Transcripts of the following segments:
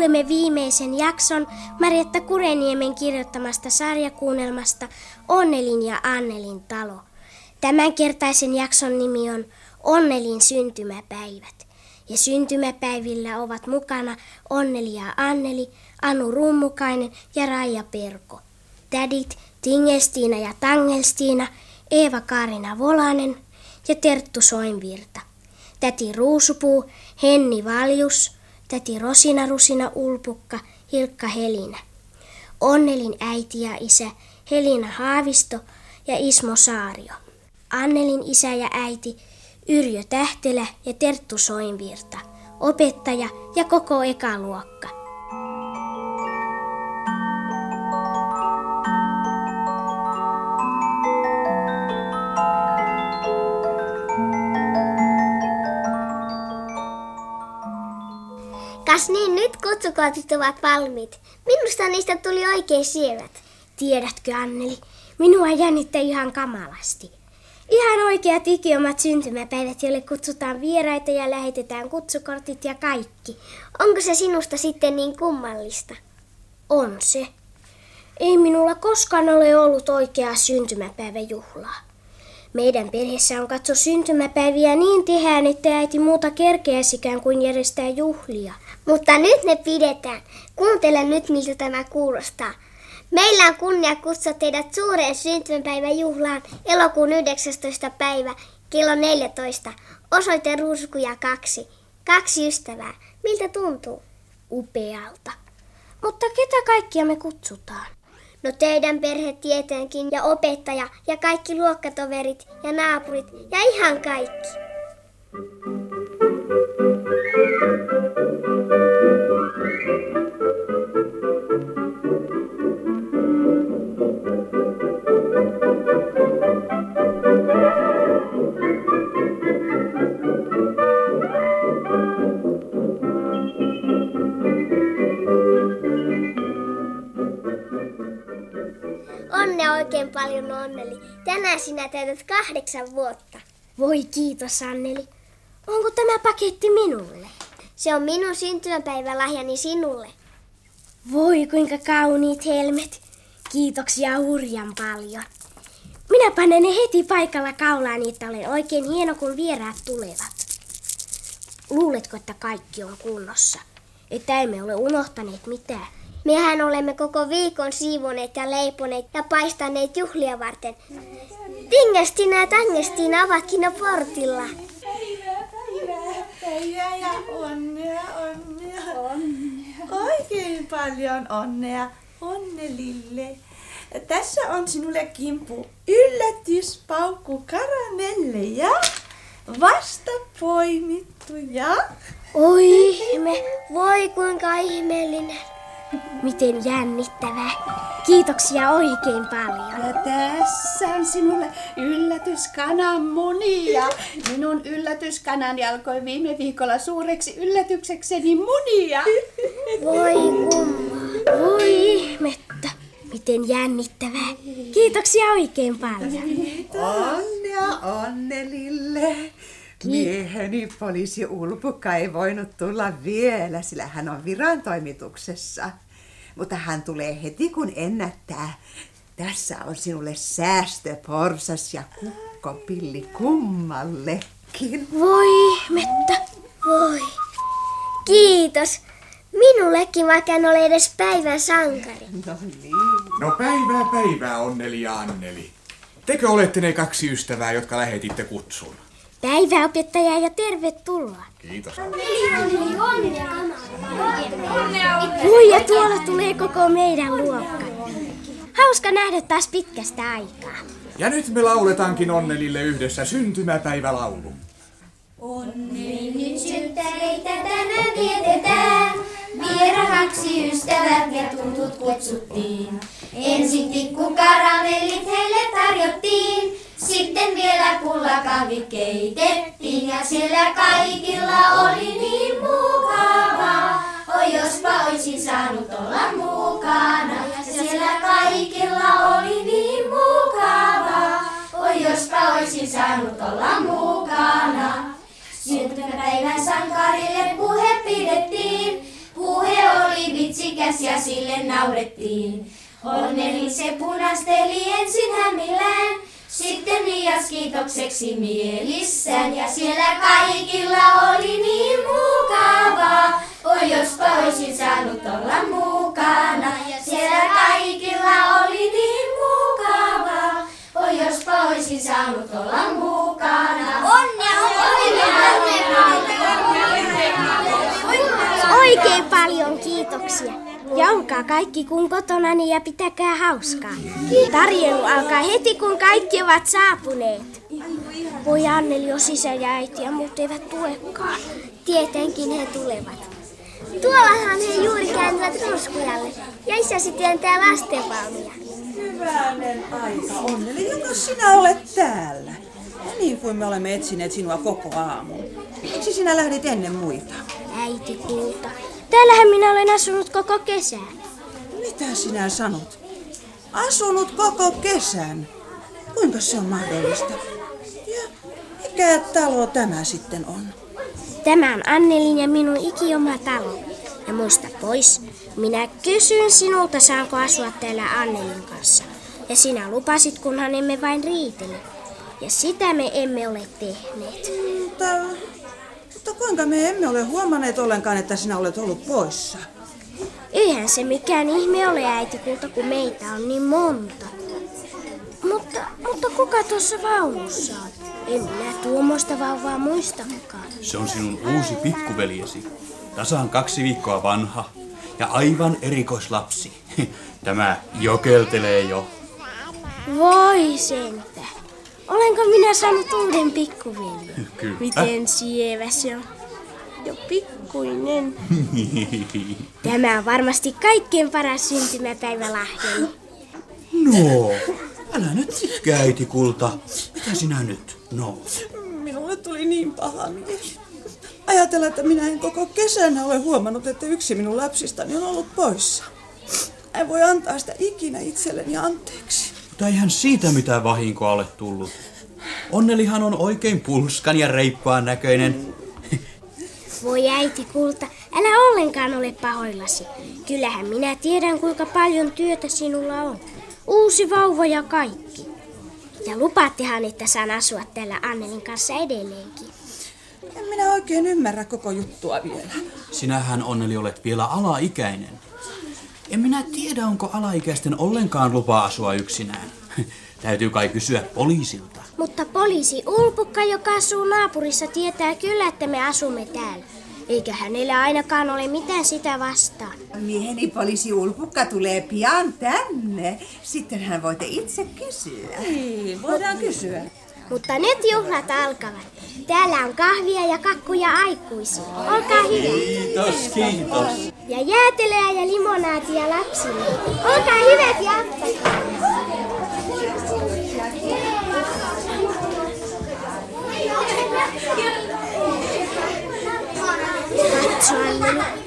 Kuulemme viimeisen jakson Marjatta Kureniemen kirjoittamasta sarjakuunnelmasta Onnelin ja Annelin talo. Tämänkertaisen jakson nimi on Onnelin syntymäpäivät. Ja syntymäpäivillä ovat mukana Onneli ja Anneli, Anu Rummukainen ja Raija Perko. Tädit Tingestiina ja Tangelstiina, Eeva Kaarina Volanen ja Terttu Soinvirta. Täti Ruusupuu, Henni Valjus, täti Rosina Rusina Ulpukka, Hilkka Helinä. Onnelin äiti ja isä Helina Haavisto ja Ismo Saario. Annelin isä ja äiti Yrjö Tähtelä ja Terttu Soinvirta, opettaja ja koko ekaluokka. Kas niin, nyt kutsukortit ovat valmiit. Minusta niistä tuli oikein sievät. Tiedätkö, Anneli, minua jännittää ihan kamalasti. Ihan oikeat ikiomat syntymäpäivät, joille kutsutaan vieraita ja lähetetään kutsukortit ja kaikki. Onko se sinusta sitten niin kummallista? On se. Ei minulla koskaan ole ollut oikeaa syntymäpäiväjuhlaa. Meidän perheessä on katso syntymäpäiviä niin tiheään, että äiti muuta kerkeäisikään kuin järjestää juhlia. Mutta nyt ne pidetään. Kuuntele nyt, miltä tämä kuulostaa. Meillä on kunnia kutsua teidät suureen syntymäpäiväjuhlaan elokuun 19. päivä kello 14. Osoite ruusukuja kaksi. Kaksi ystävää. Miltä tuntuu? Upealta. Mutta ketä kaikkia me kutsutaan? No teidän perhe tietenkin ja opettaja ja kaikki luokkatoverit ja naapurit ja ihan kaikki. Onnea paljon onneli. Tänään sinä täytät kahdeksan vuotta. Voi kiitos, Anneli. Onko tämä paketti minulle? Se on minun syntymäpäivälahjani sinulle. Voi kuinka kauniit helmet. Kiitoksia hurjan paljon. Minä panen ne heti paikalla kaulaan, että olen oikein hieno, kun vieraat tulevat. Luuletko, että kaikki on kunnossa? Että emme ole unohtaneet mitään? Mehän olemme koko viikon siivoneet ja leiponeet ja paistaneet juhlia varten. Tingestina ja Tangestina ovatkin jo portilla. Päivää, päivää, päivää ja onnea, onnea. onnea. Oikein paljon onnea Onnelille. Tässä on sinulle Kimpu yllätyspaukku karamelleja, vasta poimittuja. Oi ihme, voi kuinka ihmeellinen. Miten jännittävää. Kiitoksia oikein paljon. Ja tässä on sinulle yllätyskanan munia. Minun yllätyskanani alkoi viime viikolla suureksi yllätyksekseni munia. Voi kumma. Voi ihmettä. Miten jännittävää. Kiitoksia oikein paljon. Onnea Onnelille. Mieheni poliisi Ulpukka ei voinut tulla vielä, sillä hän on virantoimituksessa. Mutta hän tulee heti kun ennättää. Tässä on sinulle säästöporsas ja kukkopilli kummallekin. Voi ihmettä. Voi. Kiitos. Minullekin vaikka en ole edes päivän sankari. No niin. No päivää päivää, Onneli ja Anneli. Tekö olette ne kaksi ystävää, jotka lähetitte kutsun? Päivää opettaja ja tervetuloa. Kiitos. Voi ja tuolla tulee koko meidän luokka. Hauska nähdä taas pitkästä aikaa. Ja nyt me lauletaankin Onnelille yhdessä syntymäpäivälaulu. Onnellin synttäreitä tänään vietetään. Vierahaksi ystävät ja tutut kutsuttiin. Ensin tikku karamellit heille tarjottiin. Sitten vielä pullakahvit keitettiin ja siellä kaikilla oli niin mukavaa. Oi jospa oisin saanut olla mukana ja siellä kaikilla oli niin mukavaa. Oi jospa oisin saanut olla mukana. Syntymäpäivän sankarille puhe pidettiin. Puhe sille naurettiin. Onneli se punasteli ensin hämillään, sitten rias kiitokseksi mielissään. Ja siellä kaikilla oli niin mukavaa, oi jospa olisin saanut olla mukana. Ja siellä kaikilla oli niin mukavaa, oi jospa olisin saanut olla mukana. Onnea, onnea, Oikein paljon kiitoksia. Ja onkaa kaikki kun kotonani ja pitäkää hauskaa. Tarjelu alkaa heti kun kaikki ovat saapuneet. Voi Anneli on sisä ja äiti ja muut eivät tulekaan. Tietenkin he tulevat. Tuollahan he juuri kääntyvät Ruskujalle ja isäsi työntää lastenvaunuja. Hyvänen aika, Onneli, joko sinä olet täällä? Niin kuin me olemme etsineet sinua koko aamun. Miksi sinä lähdit ennen muita? Äiti kulta. Täällähän minä olen asunut koko kesän. Mitä sinä sanot? Asunut koko kesän? Kuinka se on mahdollista? Ja mikä talo tämä sitten on? Tämä on Annelin ja minun ikioma talo. Ja muista pois, minä kysyn sinulta, saanko asua täällä Annelin kanssa. Ja sinä lupasit, kunhan emme vain riitele. Ja sitä me emme ole tehneet. Mutta, kuinka me emme ole huomanneet ollenkaan, että sinä olet ollut poissa? Eihän se mikään ihme ole äitikulta, kun meitä on niin monta. Mutta, mutta kuka tuossa vaunussa on? En minä tuommoista vauvaa muistakaan. Se on sinun uusi pikkuveljesi. Tasan kaksi viikkoa vanha ja aivan erikoislapsi. Tämä jokeltelee jo. Voi sentä. Olenko minä saanut uuden pikkuveljen? Kyllä. Miten sievä se on? Jo pikkuinen. Tämä on varmasti kaikkein paras syntymäpäivälahjani. No, älä nyt itke, äiti kulta. Mitä sinä nyt? No, Minulle tuli niin paha mieli. Ajatella, että minä en koko kesänä ole huomannut, että yksi minun lapsistani on ollut poissa. En voi antaa sitä ikinä itselleni anteeksi. Mutta eihän siitä mitään vahinkoa ole tullut. Onnelihan on oikein pulskan ja reippaan näköinen. Voi äiti kulta, älä ollenkaan ole pahoillasi. Kyllähän minä tiedän, kuinka paljon työtä sinulla on. Uusi vauva ja kaikki. Ja lupaattehan, että saan asua täällä Annelin kanssa edelleenkin. En minä oikein ymmärrä koko juttua vielä. Sinähän Onneli olet vielä alaikäinen. En minä tiedä, onko alaikäisten ollenkaan lupa asua yksinään. Täytyy kai kysyä poliisilta. Mutta poliisi Ulpukka, joka asuu naapurissa, tietää kyllä, että me asumme täällä. Eikä hänellä ainakaan ole mitään sitä vastaan. Mieheni poliisi Ulpukka tulee pian tänne. Sitten hän voitte itse kysyä. Niin, voidaan kysyä. Mutta nyt juhlat alkavat. Täällä on kahvia ja kakkuja aikuisille. Olkaa hyvä. Kiitos, kiitos. Ja jäätelöä ja limonaatia lapsille. Olkaa hyvät ja ottakaa.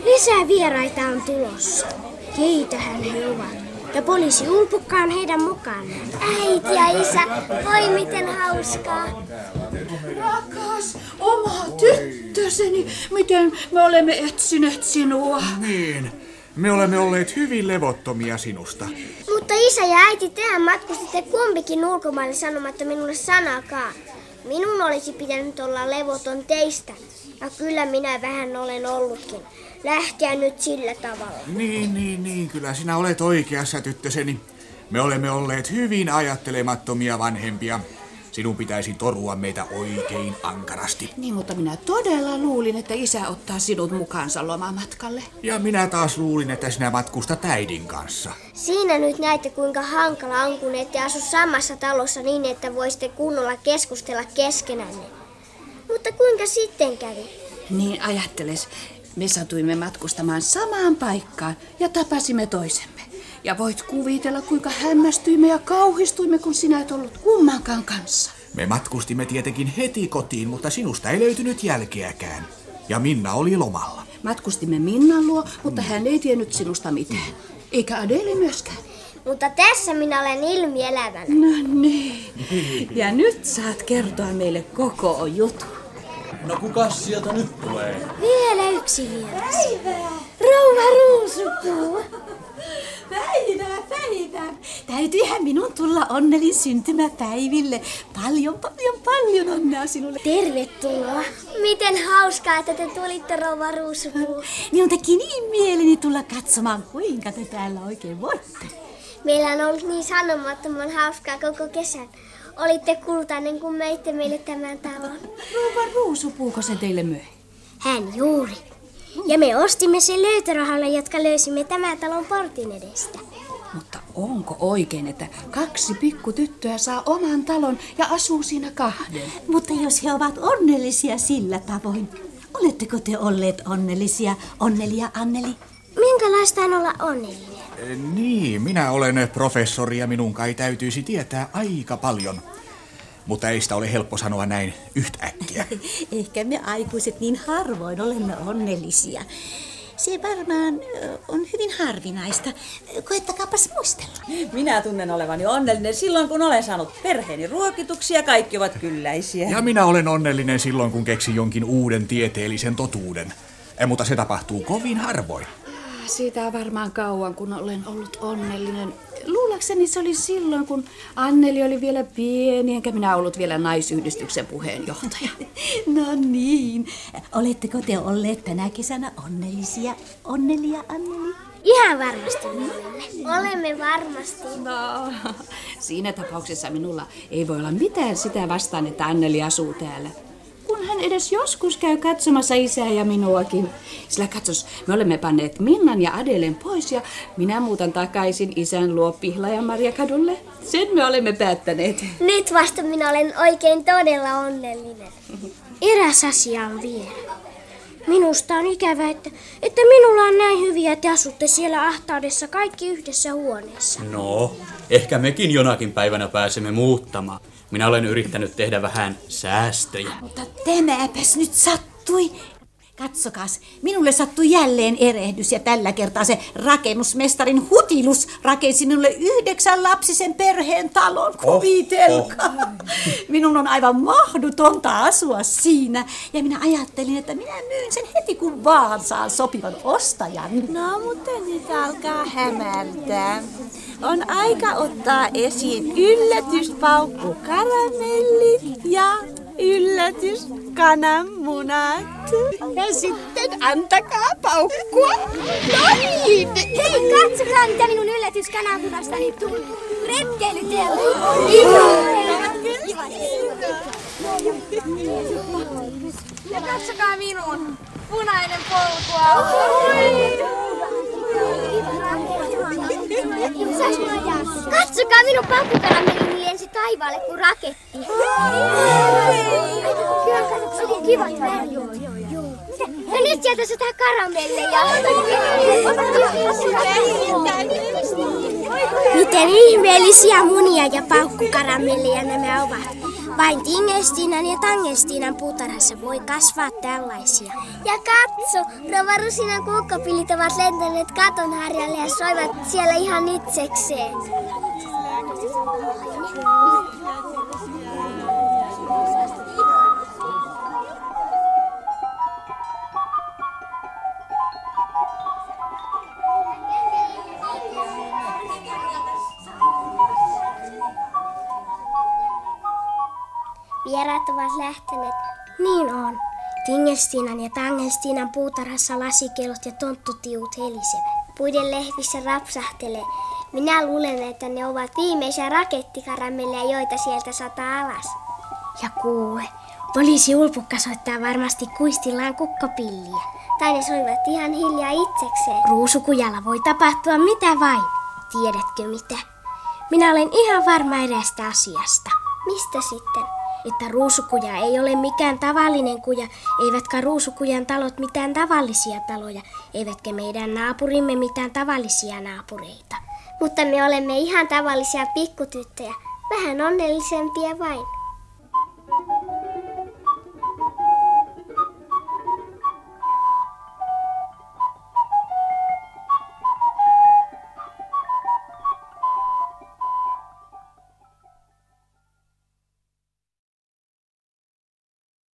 Lisää vieraita on tulossa. Keitähän he ovat? Ja poliisi Ulpukka on heidän mukanaan. Äiti ja isä, voi miten hauskaa. Rakas, oma tyttöseni, miten me olemme etsineet sinua. Niin, me olemme olleet hyvin levottomia sinusta. Mutta isä ja äiti, tehän matkustitte kumpikin ulkomaille sanomatta minulle sanakaan. Minun olisi pitänyt olla levoton teistä. Ja kyllä minä vähän olen ollutkin. Lähteä nyt sillä tavalla. Niin, niin, niin, kyllä sinä olet oikeassa, tyttöseni. Me olemme olleet hyvin ajattelemattomia vanhempia. Sinun pitäisi torua meitä oikein ankarasti. Niin, mutta minä todella luulin, että isä ottaa sinut mukaansa lomamatkalle. Ja minä taas luulin, että sinä matkustat äidin kanssa. Siinä nyt näette, kuinka hankala on, kun ette asu samassa talossa niin, että voisitte kunnolla keskustella keskenänne. Mutta kuinka sitten kävi? Niin ajatteles, me satuimme matkustamaan samaan paikkaan ja tapasimme toisemme. Ja voit kuvitella, kuinka hämmästyimme ja kauhistuimme, kun sinä et ollut kummankaan kanssa. Me matkustimme tietenkin heti kotiin, mutta sinusta ei löytynyt jälkeäkään. Ja Minna oli lomalla. Matkustimme Minnan luo, mutta hän ei tiennyt sinusta mitään. Eikä Adele myöskään. Mutta tässä minä olen ilmielävänä. No niin. Ja nyt saat kertoa meille koko jutun. No kuka sieltä nyt tulee? Vielä yksi vieras. Rouva Ruusupuu. täytyyhän minun tulla Onnelin syntymäpäiville. Paljon, paljon, paljon onnea sinulle. Tervetuloa. Miten hauskaa, että te tulitte, rouva Ruusupuu. Minun teki niin mieleni tulla katsomaan, kuinka te täällä oikein voitte. Meillä on ollut niin sanomattoman hauskaa koko kesän. Olitte kultainen, kun meitte meille tämän talon. Rouva Ruusupuuko se teille möi? Hän juuri. Ja me ostimme sen löytörahalla, jotka löysimme tämän talon portin edestä. Mutta onko oikein, että kaksi pikkutyttöä saa oman talon ja asuu siinä kahden? Mutta jos he ovat onnellisia sillä tavoin, oletteko te olleet onnellisia, Onneli ja Anneli? Minkälaista on olla onnellinen? Niin, minä olen professori ja minun kai täytyisi tietää aika paljon. Mutta ei sitä ole helppo sanoa näin yhtäkkiä. Ehkä me aikuiset niin harvoin olemme onnellisia. Se varmaan ö, on hyvin harvinaista. Koettakaapas muistella. Minä tunnen olevani onnellinen silloin, kun olen saanut perheeni ruokituksia ja kaikki ovat kylläisiä. Ja minä olen onnellinen silloin, kun keksin jonkin uuden tieteellisen totuuden. Eh, mutta se tapahtuu kovin harvoin. Siitä on varmaan kauan, kun olen ollut onnellinen. Luulakseni se oli silloin, kun Anneli oli vielä pieni, enkä minä ollut vielä naisyhdistyksen puheenjohtaja. No niin. Oletteko te olleet tänä kesänä onnellisia, Onneli ja Anneli? Ihan varmasti me olemme. Olemme varmasti. No, siinä tapauksessa minulla ei voi olla mitään sitä vastaan, että Anneli asuu täällä. Edes joskus käy katsomassa isää ja minuakin. Sillä katsos, me olemme panneet Minnan ja Adelen pois ja minä muutan takaisin isän luo Pihla ja Marjakadulle. Sen me olemme päättäneet. Nyt vasta minä olen oikein todella onnellinen. Eräs asia on vielä. Minusta on ikävä, että, että minulla on näin hyviä, että asutte siellä ahtaudessa kaikki yhdessä huoneessa. No, ehkä mekin jonakin päivänä pääsemme muuttamaan. Minä olen yrittänyt tehdä vähän säästöjä. Mutta tämäpäs nyt sattui. Katsokaas, minulle sattui jälleen erehdys ja tällä kertaa se rakennusmestarin hutilus rakensi minulle yhdeksän lapsisen perheen talon. Kuvitelkaa. Minun on aivan mahdotonta asua siinä. Ja minä ajattelin, että minä myyn sen heti kun vaan saan sopivan ostajan. No, mutta nyt alkaa hämärtää. On aika ottaa esiin yllätyspaukku karamellit ja yllätys kananmunat. Ja sitten antakaa paukkua. No niin! Hei, katsokaa mitä minun yllätys kananmunastani tuli. Retkeilytelta. Ja katsokaa minun. Punainen polkua. Katsokaa minun paukkukaramellini lensi taivaalle kuin raketti. Kiva Ja nyt sieltä sataa karamelleja. Miten ihmeellisiä munia ja paukkukaramelleja nämä ovat. Vain Tingestinan ja Tangestinan puutarhassa voi kasvaa tällaisia. Ja katso, Rova Rusinan kukkapillit ovat lentäneet katon harjalle ja soivat siellä ihan itsekseen. Ovat lähteneet. Niin on. Tingelstinan ja Tangelstinan puutarhassa lasikellot ja tonttutiut helisevät. Puiden lehvissä rapsahtelee. Minä luulen, että ne ovat viimeisiä rakettikarammelleja, joita sieltä sataa alas. Ja kuule, poliisi ulpukka soittaa varmasti kuistillaan kukkopilliä. Tai ne soivat ihan hiljaa itsekseen. Ruusukujalla voi tapahtua mitä vain. Tiedätkö mitä? Minä olen ihan varma erästä asiasta. Mistä sitten? Että ruusukuja ei ole mikään tavallinen kuja, eivätkä ruusukujan talot mitään tavallisia taloja, eivätkä meidän naapurimme mitään tavallisia naapureita. Mutta me olemme ihan tavallisia pikkutyttöjä. Vähän onnellisempia vain.